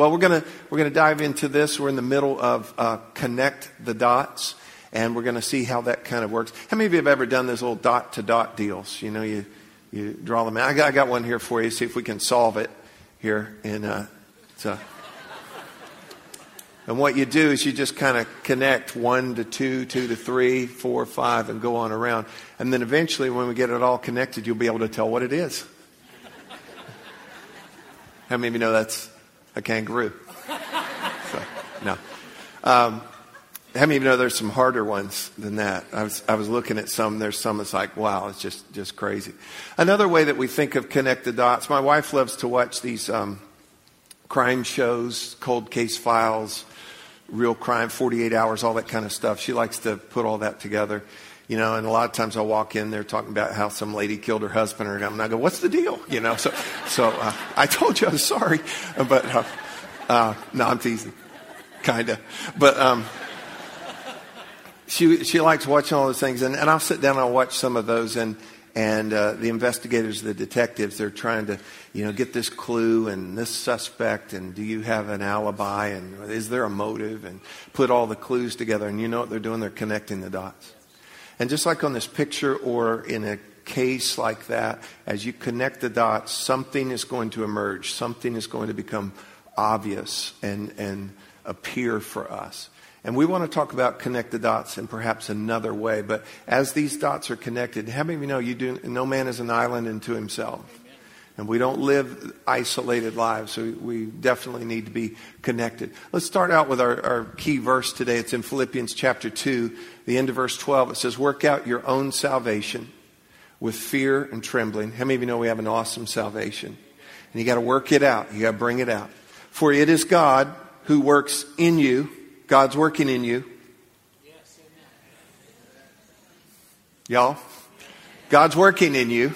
Well, we're going we're to dive into this. We're in the middle of uh, connect the dots, and we're going to see how that kind of works. How many of you have ever done those little dot to dot deals? You know, you you draw them out. I got, I got one here for you. See if we can solve it here. And uh, so, and what you do is you just kind of connect one to two, two to three, four, five, and go on around. And then eventually, when we get it all connected, you'll be able to tell what it is. How many of you know that's a kangaroo? So, no. Um, how many of you know there's some harder ones than that? I was, I was looking at some. There's some that's like, wow, it's just, just crazy. Another way that we think of connect the dots. My wife loves to watch these um, crime shows, cold case files, real crime, 48 hours, all that kind of stuff. She likes to put all that together. You know, and a lot of times I'll walk in there talking about how some lady killed her husband, or I go, "What's the deal?" You know, so so uh, I told you I was sorry, but uh, uh, no, I'm teasing, kinda. But um, she she likes watching all those things, and, and I'll sit down and I'll watch some of those, and and uh, the investigators, the detectives, they're trying to, you know, get this clue and this suspect, and do you have an alibi, and is there a motive, and put all the clues together, and you know what they're doing? They're connecting the dots. And just like on this picture or in a case like that, as you connect the dots, something is going to emerge. Something is going to become obvious and, and appear for us. And we want to talk about connect the dots in perhaps another way. But as these dots are connected, how many of you know you do, no man is an island unto himself? And we don't live isolated lives, so we definitely need to be connected. Let's start out with our, our, key verse today. It's in Philippians chapter 2, the end of verse 12. It says, Work out your own salvation with fear and trembling. How many of you know we have an awesome salvation? And you got to work it out. You got to bring it out. For it is God who works in you. God's working in you. Y'all? God's working in you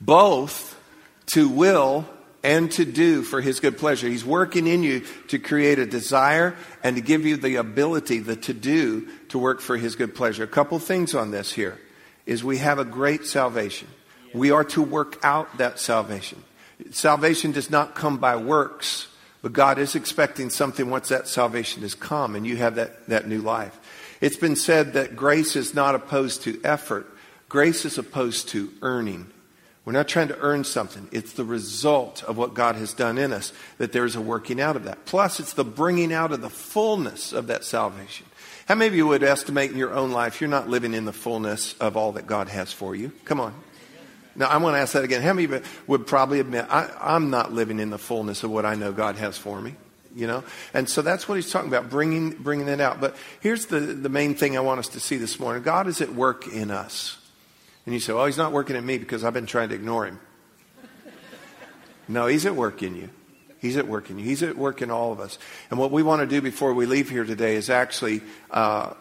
both to will and to do for his good pleasure. He's working in you to create a desire and to give you the ability, the to do, to work for his good pleasure. A couple things on this here is we have a great salvation. We are to work out that salvation. Salvation does not come by works, but God is expecting something once that salvation has come and you have that, that new life. It's been said that grace is not opposed to effort. Grace is opposed to earning. We're not trying to earn something. It's the result of what God has done in us that there is a working out of that. Plus, it's the bringing out of the fullness of that salvation. How many of you would estimate in your own life you're not living in the fullness of all that God has for you? Come on. Now, I want to ask that again. How many of you would probably admit, I, I'm not living in the fullness of what I know God has for me? You know? And so that's what he's talking about, bringing, bringing it out. But here's the, the main thing I want us to see this morning God is at work in us. And you say, Oh, he's not working at me because I've been trying to ignore him. no, he's at work in you. He's at work in you. He's at work in all of us. And what we want to do before we leave here today is actually uh,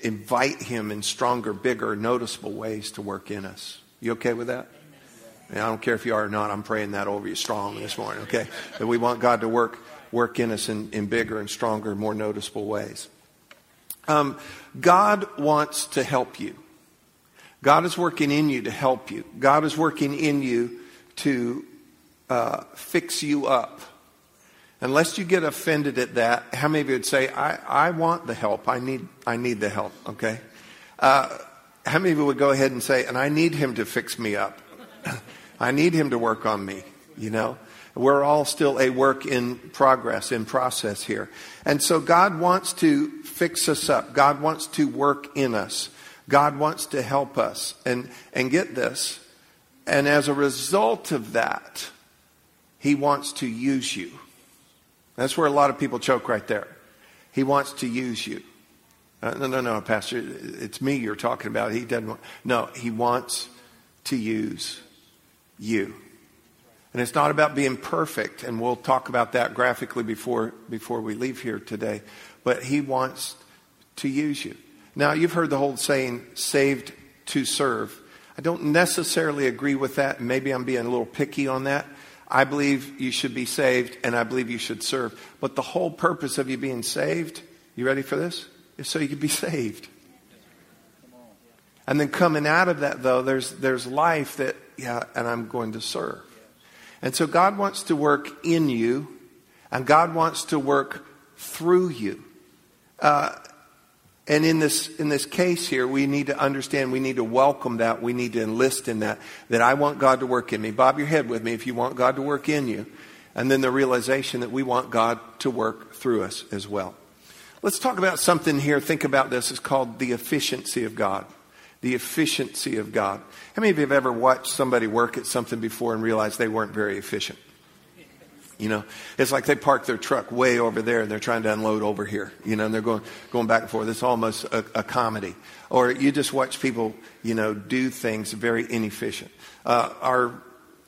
invite him in stronger, bigger, noticeable ways to work in us. You okay with that? And I don't care if you are or not. I'm praying that over you strong this morning. Okay, that we want God to work work in us in, in bigger and stronger, more noticeable ways. Um, God wants to help you. God is working in you to help you. God is working in you to uh, fix you up. Unless you get offended at that, how many of you would say, I, I want the help. I need, I need the help, okay? Uh, how many of you would go ahead and say, and I need him to fix me up? I need him to work on me, you know? We're all still a work in progress, in process here. And so God wants to fix us up. God wants to work in us. God wants to help us. And, and get this. And as a result of that, He wants to use you. That's where a lot of people choke right there. He wants to use you. Uh, no, no, no, Pastor, it's me you're talking about. He doesn't want, no, He wants to use you. And it's not about being perfect, and we'll talk about that graphically before, before we leave here today. But He wants to use you. Now, you've heard the whole saying, saved to serve. I don't necessarily agree with that. Maybe I'm being a little picky on that. I believe you should be saved and I believe you should serve. But the whole purpose of you being saved, you ready for this? Is so you can be saved. And then coming out of that, though, there's, there's life that, yeah, and I'm going to serve. And so God wants to work in you And God wants to work through you. Uh, and in this, in this case here, we need to understand, we need to welcome that, we need to enlist in that, that I want God to work in me. Bob your head with me if you want God to work in you. And then the realization that we want God to work through us as well. Let's talk about something here. Think about this. It's called the efficiency of God. The efficiency of God. How many of you have ever watched somebody work at something before and realized they weren't very efficient? You know, it's like they park their truck way over there and they're trying to unload over here. You know, and they're going going back and forth. It's almost a, a comedy. Or you just watch people, you know, do things very inefficient. Uh, our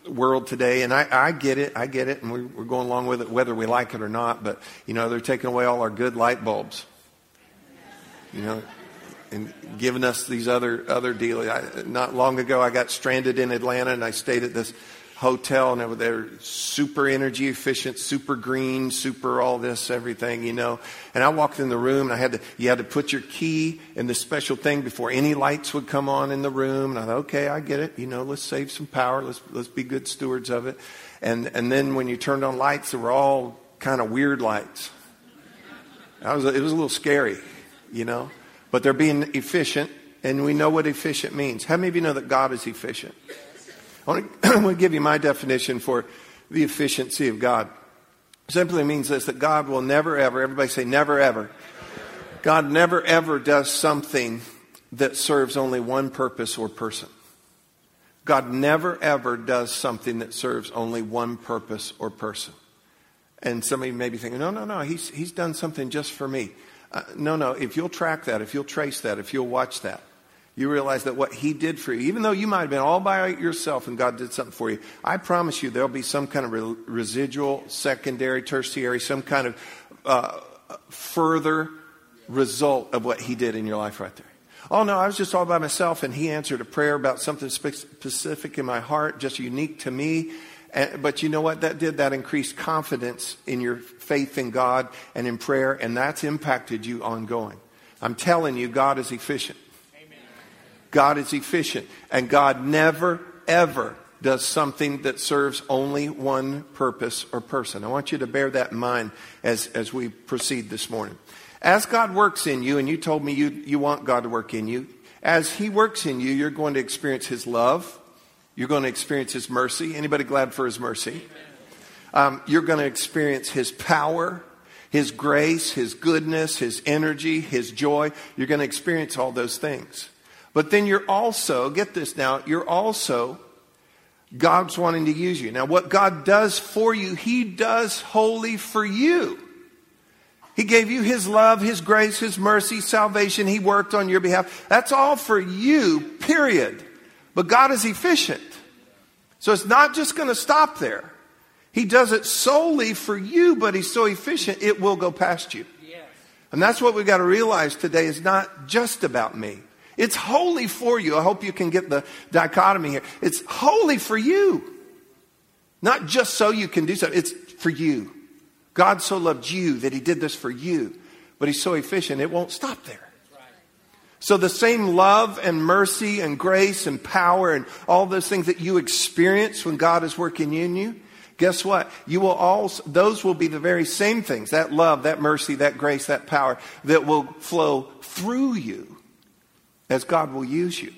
world today, and I, I, get it, I get it, and we're, we're going along with it whether we like it or not. But you know, they're taking away all our good light bulbs. You know, and giving us these other other deals. not long ago, I got stranded in Atlanta, and I stayed at this hotel and they're super energy efficient, super green, super all this, everything, you know. And I walked in the room and I had to, you had to put your key in this special thing before any lights would come on in the room. And I thought, okay, I get it. You know, let's save some power. Let's, let's be good stewards of it. And, and then when you turned on lights, they were all kind of weird lights. I was, it was a little scary, you know, but they're being efficient and we know what efficient means. How many of you know that God is efficient? I want, to, give you my definition for the efficiency of God. Simply means this that God will never ever, everybody say never ever. God never ever does something that serves only one purpose or person. God never ever does something that serves only one purpose or person. And somebody may be thinking, no, no, no, he's, he's done something just for me. Uh, no, no, if you'll track that, if you'll trace that, if you'll watch that, you realize that what He did for you, even though you might have been all by yourself and God did something for you, I promise you there'll be some kind of re- residual, secondary, tertiary, some kind of uh, further result of what He did in your life right there. Oh no, I was just all by myself and He answered a prayer about something specific in my heart, just unique to me. And, but you know what that did? That increased confidence in your faith in God and in prayer, and that's impacted you ongoing. I'm telling you, God is efficient. God is efficient. And God never, ever does something that serves only one purpose or person. I want you to bear that in mind as, as we proceed this morning. As God works in you, and you told me you, you want God to work in you, as He works in you, you're going to experience His love. You're going to experience His mercy. Anybody glad for His mercy? Um, you're going to experience His power, His grace, His goodness, His energy, His joy. You're going to experience all those things. But then you're also, get this now, you're also, God's wanting to use you. Now, what God does for you, He does wholly for you. He gave you His love, His grace, His mercy, salvation. He worked on your behalf. That's all for you, period. But God is efficient. So it's not just going to stop there. He does it solely for you, but He's so efficient, it will go past you. And that's what we've got to realize today is not just about me. It's wholly for you. I hope you can get the dichotomy here. It's wholly for you. Not just so you can do something, it's for you. God so loved you that he did this for you, but he's so efficient, it won't stop there. So the same love and mercy and grace and power and all those things that you experience when God is working in you, guess what? You will all, those will be the very same things, that love, that mercy, that grace, that power that will flow through you as God will use you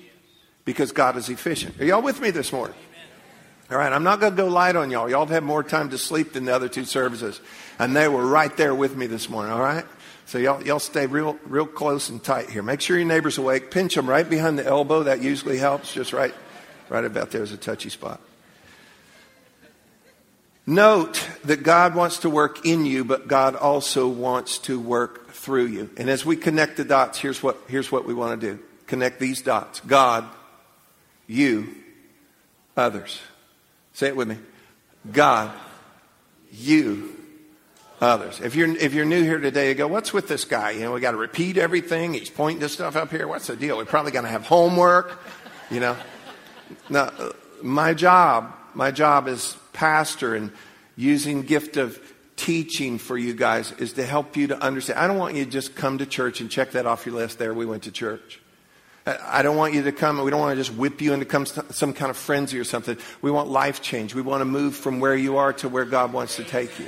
because God is efficient. Are y'all with me this morning? All right, I'm not going to go light on y'all. Y'all have more time to sleep than the other two services. And they were right there with me this morning, all right? So y'all, y'all stay real, real close and tight here. Make sure your neighbor's awake. Pinch them right behind the elbow. That usually helps. Just right, right about there is a touchy spot. Note that God wants to work in you, but God also wants to work through you. And as we connect the dots, here's what, here's what we want to do connect these dots God, you, others. Say it with me God, you, others. If you're, if you're new here today, you go, what's with this guy? You know, we got to repeat everything. He's pointing to stuff up here. What's the deal? We're probably going to have homework, you know. Now, my job, my job as pastor and using gift of teaching for you guys is to help you to understand. I don't want you to just come to church and check that off your list there. We went to church. Uh, I don't want you to come, we don't want to just whip you into some kind of frenzy or something. We want life change. We want to move from where you are to where God wants to take you.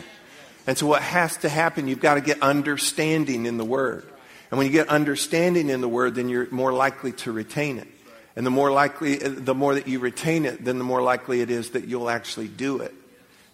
And so, what has to happen, you've got to get understanding in the Word. And when you get understanding in the Word, then you're more likely to retain it. And the more likely, uh, the more that you retain it, then the more likely it is that you'll actually do it.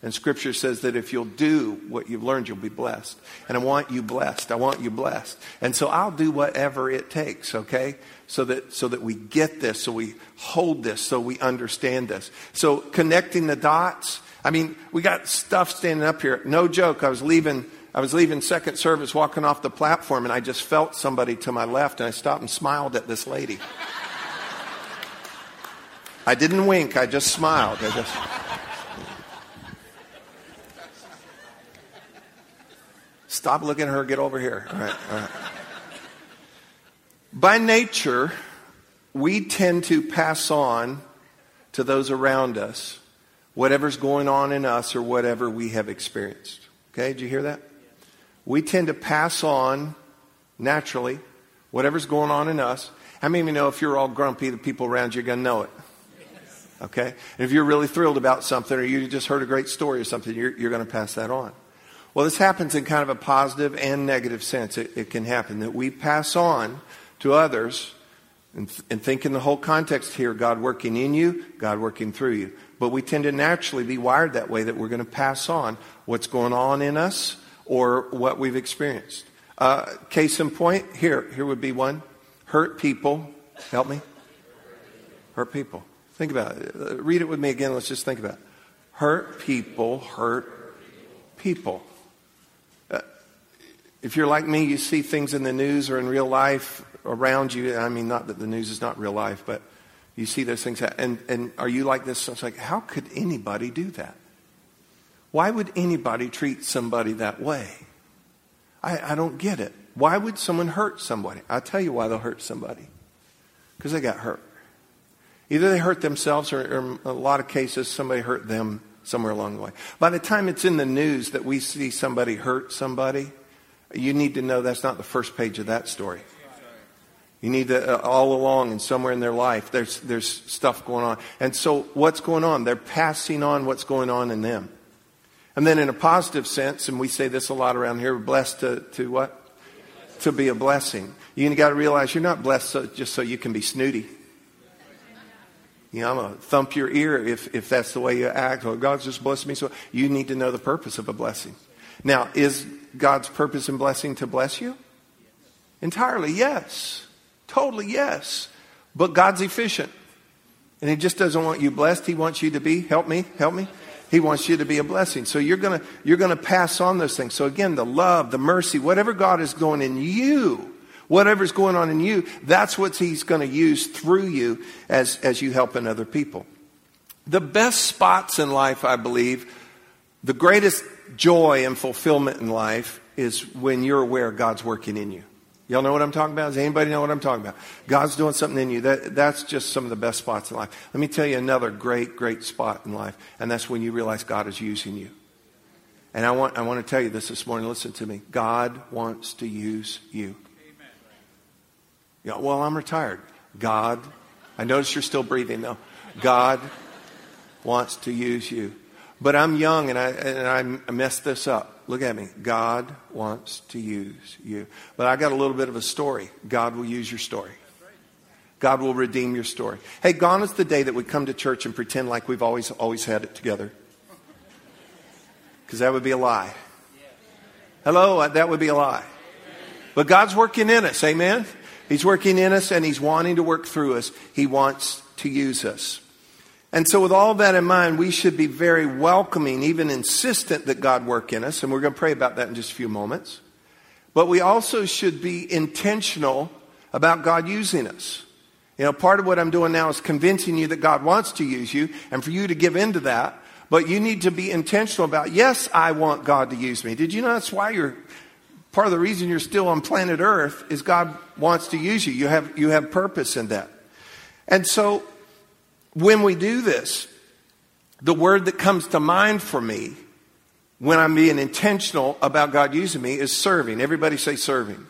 And scripture says that if you'll do what you've learned, you'll be blessed. And I want you blessed. I want you blessed. And so I'll do whatever it takes, okay? So that, so that we get this, so we hold this, so we understand this. So connecting the dots. I mean, we got stuff standing up here. No joke. I was leaving, I was leaving second service, walking off the platform, and I just felt somebody to my left, and I stopped and smiled at this lady. I didn't wink. I just smiled. I just. Stop looking at her, get over here. All right, all right. By nature, we tend to pass on to those around us whatever's going on in us or whatever we have experienced. Okay, did you hear that? We tend to pass on naturally whatever's going on in us. How many of you know if you're all grumpy, the people around you are going to know it? Okay? And if you're really thrilled about something or you just heard a great story or something, you're, you're going to pass that on. Well, this happens in kind of a positive and negative sense. It, it can happen that we pass on to others and, th- and think in the whole context here God working in you, God working through you. But we tend to naturally be wired that way that we're going to pass on what's going on in us or what we've experienced. Uh, case in point, here, here would be one. Hurt people. Help me. Hurt people. Think about it. Uh, read it with me again. Let's just think about it. Hurt people hurt people if you're like me, you see things in the news or in real life around you. I mean, not that the news is not real life, but you see those things. And, and are you like this? It's like, how could anybody do that? Why would anybody treat somebody that way? I, I don't get it. Why would someone hurt somebody? I'll tell you why they'll hurt somebody. Because they got hurt. Either they hurt themselves or, or in a lot of cases, somebody hurt them somewhere along the way. By the time it's in the news that we see somebody hurt somebody, you need to know that's not the first page of that story. You need to, uh, all along and somewhere in their life, there's, there's stuff going on. And so what's going on? They're passing on what's going on in them. And then in a positive sense, and we say this a lot around here, we're blessed to, to what? To be a blessing. You got to realize you're not blessed so, just so you can be snooty. You know, I'm going to thump your ear if, if that's the way you act. Or God's just blessed me. So you need to know the purpose of a blessing. Now, is God's purpose and blessing to bless you? Entirely, yes. Totally, yes. But God's efficient. And He just doesn't want you blessed. He wants you to be, help me, help me. He wants you to be a blessing. So you're going to, you're to pass on those things. So again, the love, the mercy, whatever God is going in you, whatever's going on in you, that's what He's going to use through you as, as you helping other people. The best spots in life, I believe, the greatest joy and fulfillment in life is when you're aware God's working in you. Y'all know what I'm talking about? Does anybody know what I'm talking about? God's doing something in you. That, that's just some of the best spots in life. Let me tell you another great, great spot in life, and that's when you realize God is using you. And I want, I want to tell you this this morning. Listen to me. God wants to use you. Yeah, well, I'm retired. God, I notice you're still breathing though. God wants to use you. But I'm young and I, and I messed this up. Look at me. God wants to use you. But I got a little bit of a story. God will use your story. God will redeem your story. Hey, gone is the day that we come to church and pretend like we've always, always had it together. Because that would be a lie. Hello? That would be a lie. But God's working in us. Amen? He's working in us and He's wanting to work through us. He wants to use us. And so, with all that in mind, we should be very welcoming, even insistent that God work in us. And we're going to pray about that in just a few moments. But we also should be intentional about God using us. You know, part of what I'm doing now is convincing you that God wants to use you and for you to give into that. But you need to be intentional about, yes, I want God to use me. Did you know that's why you're, part of the reason you're still on planet Earth is God wants to use you. You have, you have purpose in that. And so when we do this, the word that comes to mind for me when I'm being intentional about God using me is serving. Everybody say serving.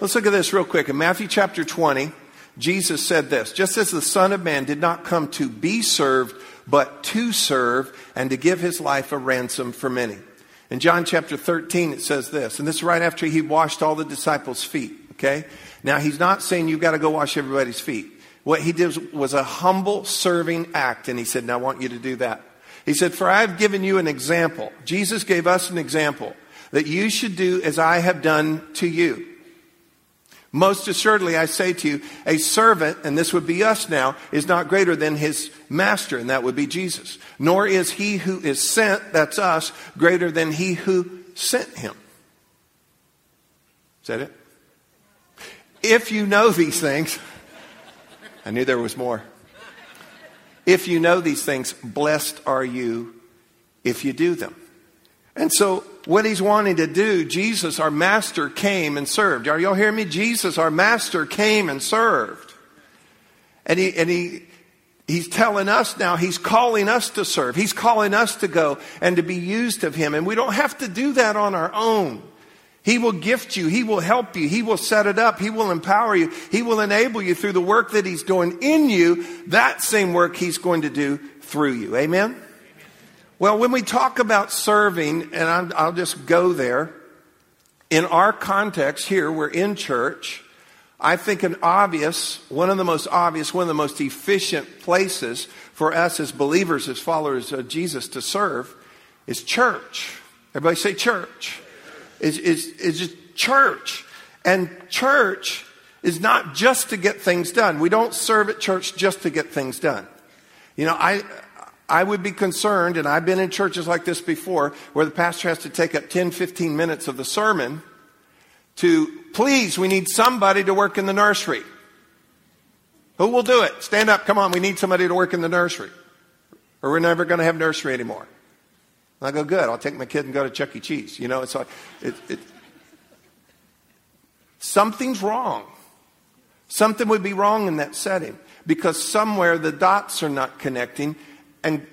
Let's look at this real quick. In Matthew chapter 20, Jesus said this Just as the Son of Man did not come to be served, but to serve and to give his life a ransom for many. In John chapter 13, it says this, and this is right after he washed all the disciples' feet, okay? Now, he's not saying you've got to go wash everybody's feet. What he did was a humble serving act, and he said, Now I want you to do that. He said, For I have given you an example. Jesus gave us an example that you should do as I have done to you. Most assuredly, I say to you, a servant, and this would be us now, is not greater than his master, and that would be Jesus. Nor is he who is sent, that's us, greater than he who sent him. Is that it? If you know these things, I knew there was more. If you know these things, blessed are you if you do them. And so, what he's wanting to do, Jesus, our master, came and served. Are y'all hearing me? Jesus, our master, came and served. And he, and he, he's telling us now, he's calling us to serve. He's calling us to go and to be used of him. And we don't have to do that on our own. He will gift you. He will help you. He will set it up. He will empower you. He will enable you through the work that He's doing in you. That same work He's going to do through you. Amen? Well, when we talk about serving, and i will just go there, in our context here, we're in church. I think an obvious, one of the most obvious, one of the most efficient places for us as believers, as followers of Jesus to serve is church. Everybody say church. Is, is, is just church. And church is not just to get things done. We don't serve at church just to get things done. You know, I, I would be concerned, and I've been in churches like this before, where the pastor has to take up 10, 15 minutes of the sermon to, please, we need somebody to work in the nursery. Who will do it? Stand up, come on, we need somebody to work in the nursery. Or we're never going to have nursery anymore. I go, good, I'll take my kid and go to Chuck E. Cheese. You know, it's like, it, it, something's wrong. Something would be wrong in that setting because somewhere the dots are not connecting and,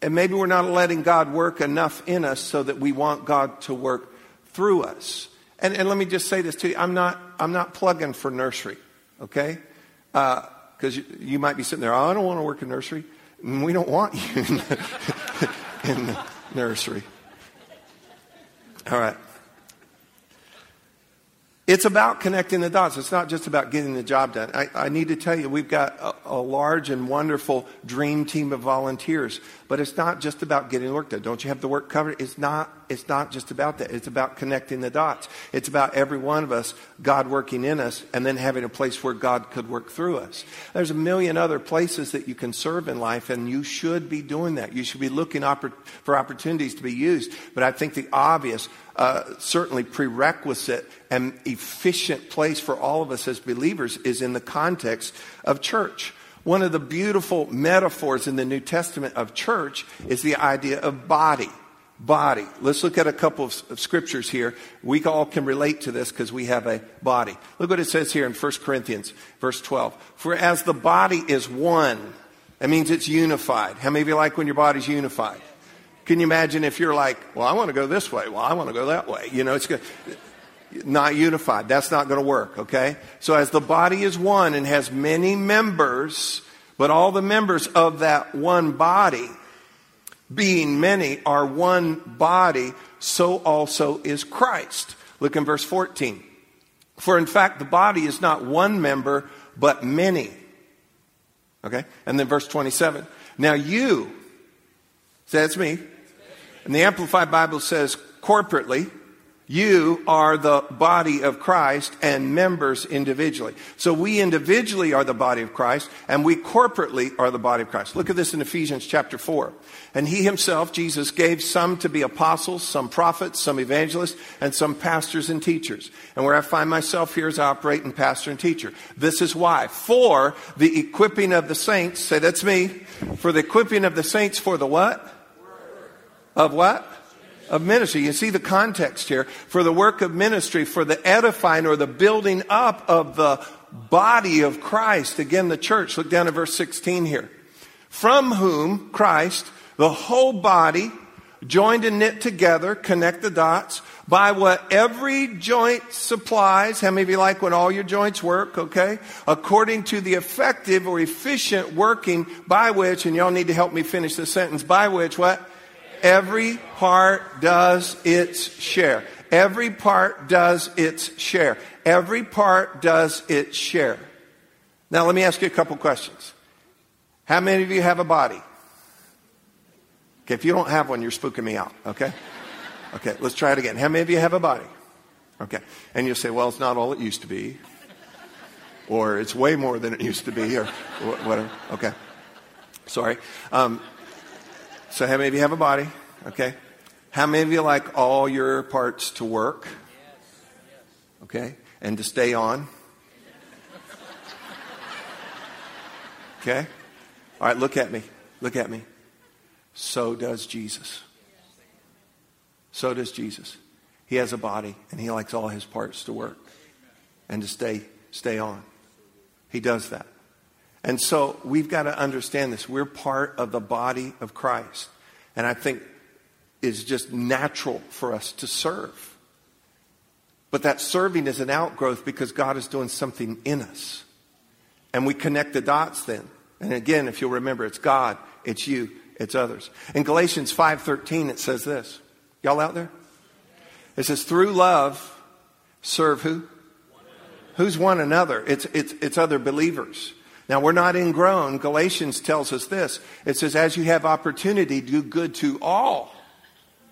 and maybe we're not letting God work enough in us so that we want God to work through us. And, and let me just say this to you I'm not, I'm not plugging for nursery, okay? Because uh, you, you, might be sitting there, oh, I don't want to work in nursery. We don't want you in the, in the nursery. All right. It's about connecting the dots. It's not just about getting the job done. I, I need to tell you, we've got a, a, large and wonderful dream team of volunteers, but it's not just about getting work done. Don't you have the work covered? It's not, it's not just about that. It's about connecting the dots. It's about every one of us, God working in us, and then having a place where God could work through us. There's a million other places that you can serve in life, and you should be doing that. You should be looking oppor- for opportunities to be used. But I think the obvious, uh, certainly prerequisite and efficient place for all of us as believers is in the context of church. One of the beautiful metaphors in the New Testament of church is the idea of body. Body. Let's look at a couple of, of scriptures here. We all can relate to this because we have a body. Look what it says here in 1 Corinthians, verse 12. For as the body is one, that means it's unified. How many of you like when your body's unified? Can you imagine if you're like, well, I want to go this way. Well, I want to go that way. You know, it's good. Not unified. That's not going to work, okay? So as the body is one and has many members, but all the members of that one body, being many, are one body, so also is Christ. Look in verse 14. For in fact, the body is not one member, but many. Okay? And then verse 27. Now you, say that's me, and the Amplified Bible says corporately, you are the body of Christ and members individually. So we individually are the body of Christ and we corporately are the body of Christ. Look at this in Ephesians chapter 4. And he himself, Jesus, gave some to be apostles, some prophets, some evangelists, and some pastors and teachers. And where I find myself here is operating pastor and teacher. This is why. For the equipping of the saints, say that's me, for the equipping of the saints for the what? Of what? Of ministry. You see the context here. For the work of ministry, for the edifying or the building up of the body of Christ. Again, the church. Look down at verse 16 here. From whom Christ, the whole body, joined and knit together, connect the dots, by what every joint supplies. How many of you like when all your joints work, okay? According to the effective or efficient working by which, and y'all need to help me finish the sentence, by which what? Every part does its share. Every part does its share. Every part does its share. Now, let me ask you a couple questions. How many of you have a body? Okay, if you don't have one, you're spooking me out, okay? Okay, let's try it again. How many of you have a body? Okay. And you'll say, well, it's not all it used to be. Or it's way more than it used to be, or whatever. Okay. Sorry. Um, so, how many of you have a body? Okay. How many of you like all your parts to work? Okay. And to stay on? Okay. All right, look at me. Look at me. So does Jesus. So does Jesus. He has a body and he likes all his parts to work and to stay stay on. He does that. And so we've got to understand this. We're part of the body of Christ. And I think it's just natural for us to serve. But that serving is an outgrowth because God is doing something in us. And we connect the dots then. And again, if you'll remember, it's God, it's you, it's others. In Galatians 5:13 it says this. Y'all out there? It says through love serve who? Who's one another? It's it's it's other believers. Now we're not ingrown. Galatians tells us this. It says as you have opportunity do good to all,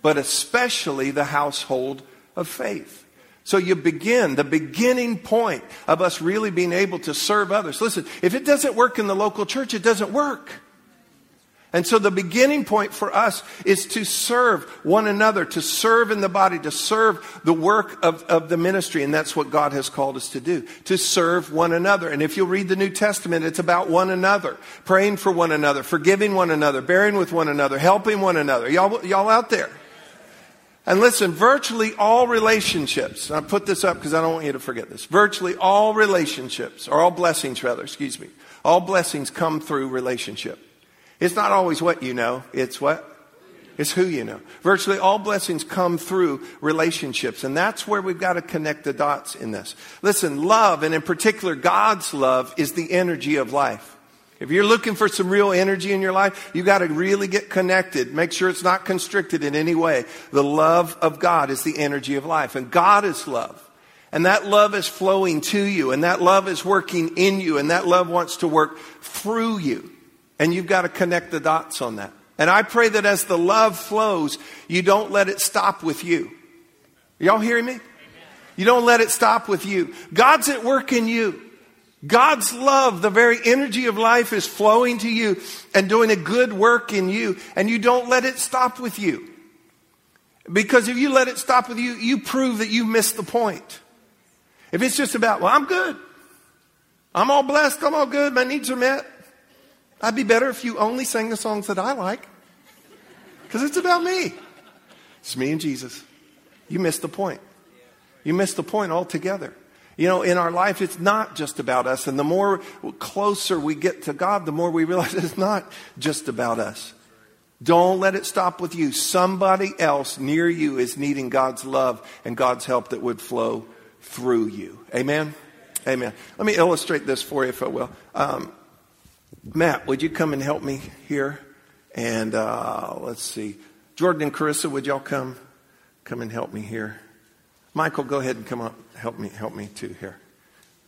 but especially the household of faith. So you begin, the beginning point of us really being able to serve others. Listen, if it doesn't work in the local church, it doesn't work. And so the beginning point for us is to serve one another, to serve in the body, to serve the work of, of the ministry. And that's what God has called us to do, to serve one another. And if you'll read the New Testament, it's about one another, praying for one another, forgiving one another, bearing with one another, helping one another. Y'all, y'all out there? And listen, virtually all relationships, I put this up because I don't want you to forget this. Virtually all relationships, or all blessings rather, excuse me, all blessings come through relationship. It's not always what you know, it's what? It's who you know. Virtually all blessings come through relationships, and that's where we've got to connect the dots in this. Listen, love, and in particular God's love, is the energy of life. If you're looking for some real energy in your life, you got to really get connected. Make sure it's not constricted in any way. The love of God is the energy of life, and God is love. And that love is flowing to you, and that love is working in you, and that love wants to work through you. And you've got to connect the dots on that. And I pray that as the love flows, you don't let it stop with you. Y'all hearing me? You don't let it stop with you. God's at work in you. God's love, the very energy of life is flowing to you and doing a good work in you, and you don't let it stop with you. Because if you let it stop with you, you prove that you missed the point. If it's just about, well, I'm good. I'm all blessed. I'm all good. My needs are met. I'd be better if you only sang the songs that I like. Because it's about me. It's me and Jesus. You missed the point. You missed the point altogether. You know, in our life, it's not just about us. And the more closer we get to God, the more we realize it's not just about us. Don't let it stop with you. Somebody else near you is needing God's love and God's help that would flow through you. Amen? Amen. Let me illustrate this for you, if I will. Um, Matt, would you come and help me here? And uh, let's see. Jordan and Carissa, would y'all come come and help me here? Michael, go ahead and come up help me, help me too here.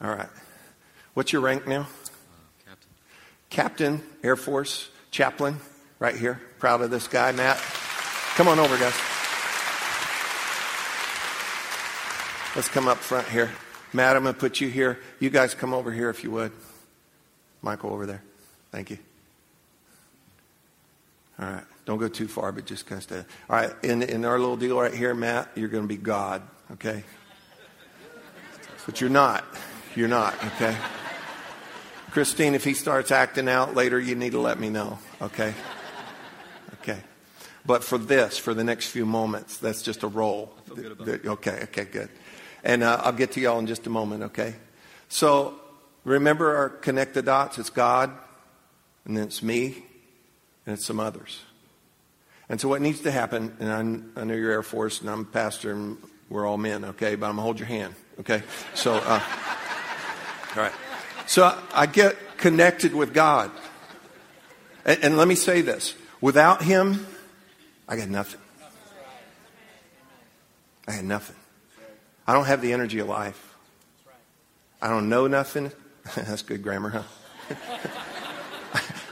All right. What's your rank now? Uh, captain. Captain, Air Force, chaplain, right here. Proud of this guy, Matt. Come on over, guys. Let's come up front here. Matt, I'm going to put you here. You guys come over here if you would. Michael over there. Thank you. All right. Don't go too far, but just kind of stay. All right. In, in our little deal right here, Matt, you're going to be God, okay? But you're not. You're not, okay? Christine, if he starts acting out later, you need to let me know, okay? Okay. But for this, for the next few moments, that's just a role. Okay, okay, good. And uh, I'll get to y'all in just a moment, okay? So remember our connect the dots? It's God, and then it's me, and it's some others. And so what needs to happen, and I'm, I know you're Air Force, and I'm a pastor, and we're all men, okay? But I'm going to hold your hand. Okay? So, uh, all right. So I get connected with God. And, and let me say this without Him, I got nothing. I had nothing. I don't have the energy of life. I don't know nothing. That's good grammar, huh?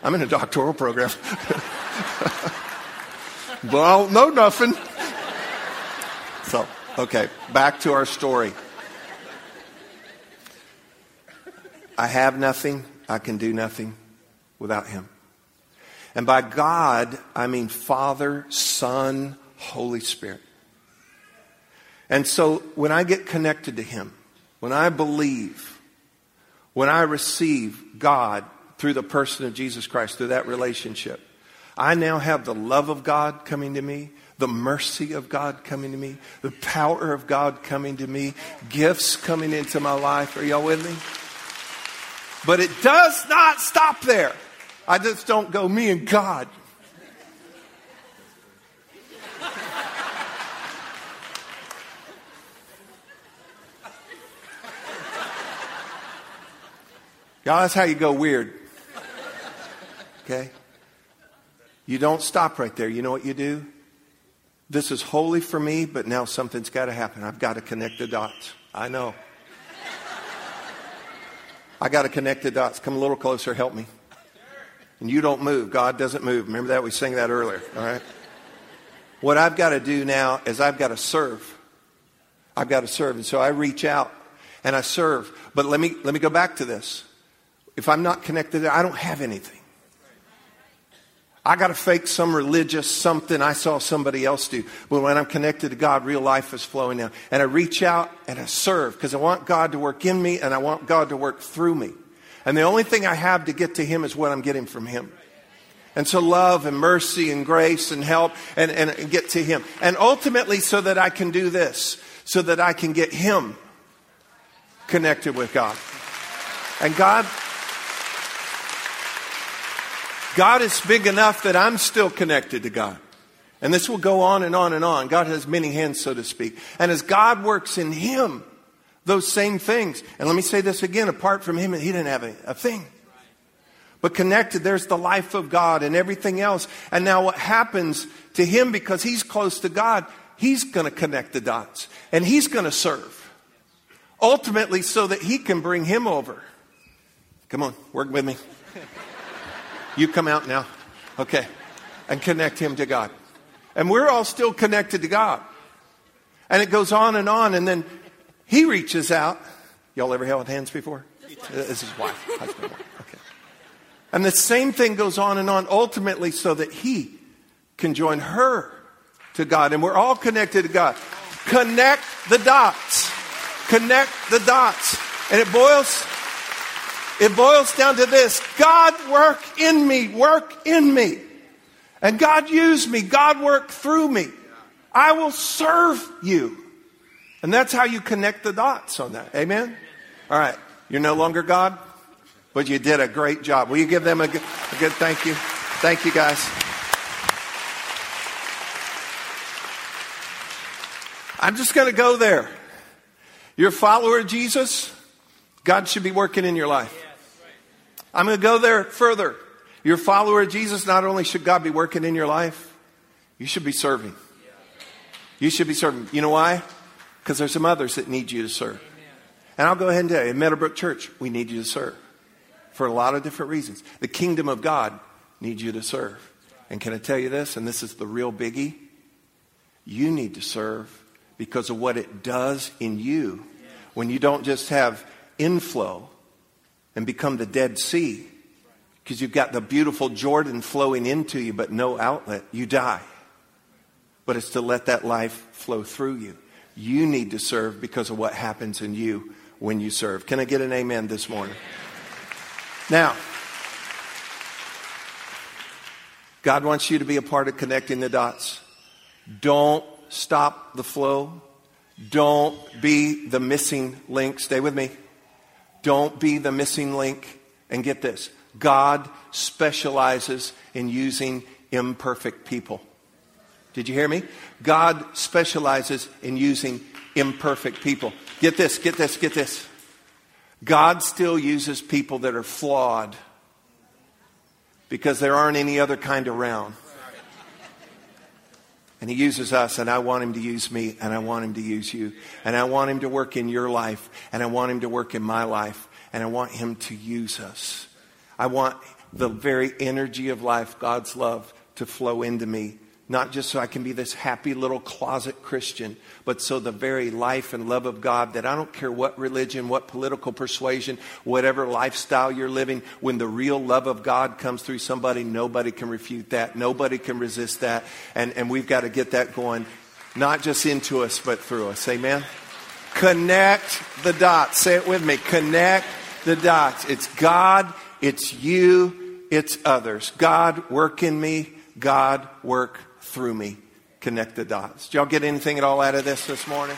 I'm in a doctoral program. don't know nothing. So, okay, back to our story. I have nothing. I can do nothing without Him. And by God, I mean Father, Son, Holy Spirit. And so when I get connected to Him, when I believe, when I receive God through the person of Jesus Christ, through that relationship, I now have the love of God coming to me, the mercy of God coming to me, the power of God coming to me, gifts coming into my life. Are y'all with me? But it does not stop there. I just don't go, me and God. Y'all, that's how you go weird. Okay? You don't stop right there. You know what you do? This is wholly for me, but now something's got to happen. I've got to connect the dots. I know. I got to connect the dots. Come a little closer, help me. And you don't move. God doesn't move. Remember that? We sang that earlier. All right? What I've got to do now is I've got to serve. I've got to serve. And so I reach out and I serve. But let me, let me go back to this. If I'm not connected, I don't have anything. I got to fake some religious something I saw somebody else do. But when I'm connected to God, real life is flowing now. And I reach out and I serve because I want God to work in me and I want God to work through me. And the only thing I have to get to Him is what I'm getting from Him. And so love and mercy and grace and help and, and, and get to Him. And ultimately, so that I can do this, so that I can get Him connected with God. And God, God is big enough that I'm still connected to God. And this will go on and on and on. God has many hands, so to speak. And as God works in Him, those same things. And let me say this again apart from Him, He didn't have a, a thing. But connected, there's the life of God and everything else. And now what happens to Him because He's close to God, He's going to connect the dots and He's going to serve. Ultimately, so that He can bring Him over. Come on, work with me. You come out now. Okay. And connect him to God. And we're all still connected to God. And it goes on and on. And then he reaches out. Y'all ever held hands before? This is wife, husband, Okay. And the same thing goes on and on ultimately so that he can join her to God. And we're all connected to God. Connect the dots. Connect the dots. And it boils it boils down to this God work in me, work in me. And God use me, God work through me. I will serve you. And that's how you connect the dots on that. Amen? All right. You're no longer God, but you did a great job. Will you give them a good, a good thank you? Thank you, guys. I'm just going to go there. You're a follower of Jesus, God should be working in your life. I'm going to go there further. You're a follower of Jesus. Not only should God be working in your life, you should be serving. You should be serving. You know why? Because there's some others that need you to serve. And I'll go ahead and tell you, in Meadowbrook Church, we need you to serve for a lot of different reasons. The kingdom of God needs you to serve. And can I tell you this? And this is the real biggie. You need to serve because of what it does in you when you don't just have inflow, and become the Dead Sea because you've got the beautiful Jordan flowing into you but no outlet. You die. But it's to let that life flow through you. You need to serve because of what happens in you when you serve. Can I get an amen this morning? Now, God wants you to be a part of connecting the dots. Don't stop the flow. Don't be the missing link. Stay with me. Don't be the missing link. And get this God specializes in using imperfect people. Did you hear me? God specializes in using imperfect people. Get this, get this, get this. God still uses people that are flawed because there aren't any other kind around. And He uses us, and I want Him to use me, and I want Him to use you. And I want Him to work in your life, and I want Him to work in my life, and I want Him to use us. I want the very energy of life, God's love, to flow into me not just so I can be this happy little closet Christian, but so the very life and love of God that I don't care what religion, what political persuasion, whatever lifestyle you're living, when the real love of God comes through somebody, nobody can refute that. Nobody can resist that. And, and we've got to get that going, not just into us, but through us. Amen? Connect the dots. Say it with me. Connect the dots. It's God, it's you, it's others. God, work in me. God, work through me. Connect the dots. Did y'all get anything at all out of this this morning?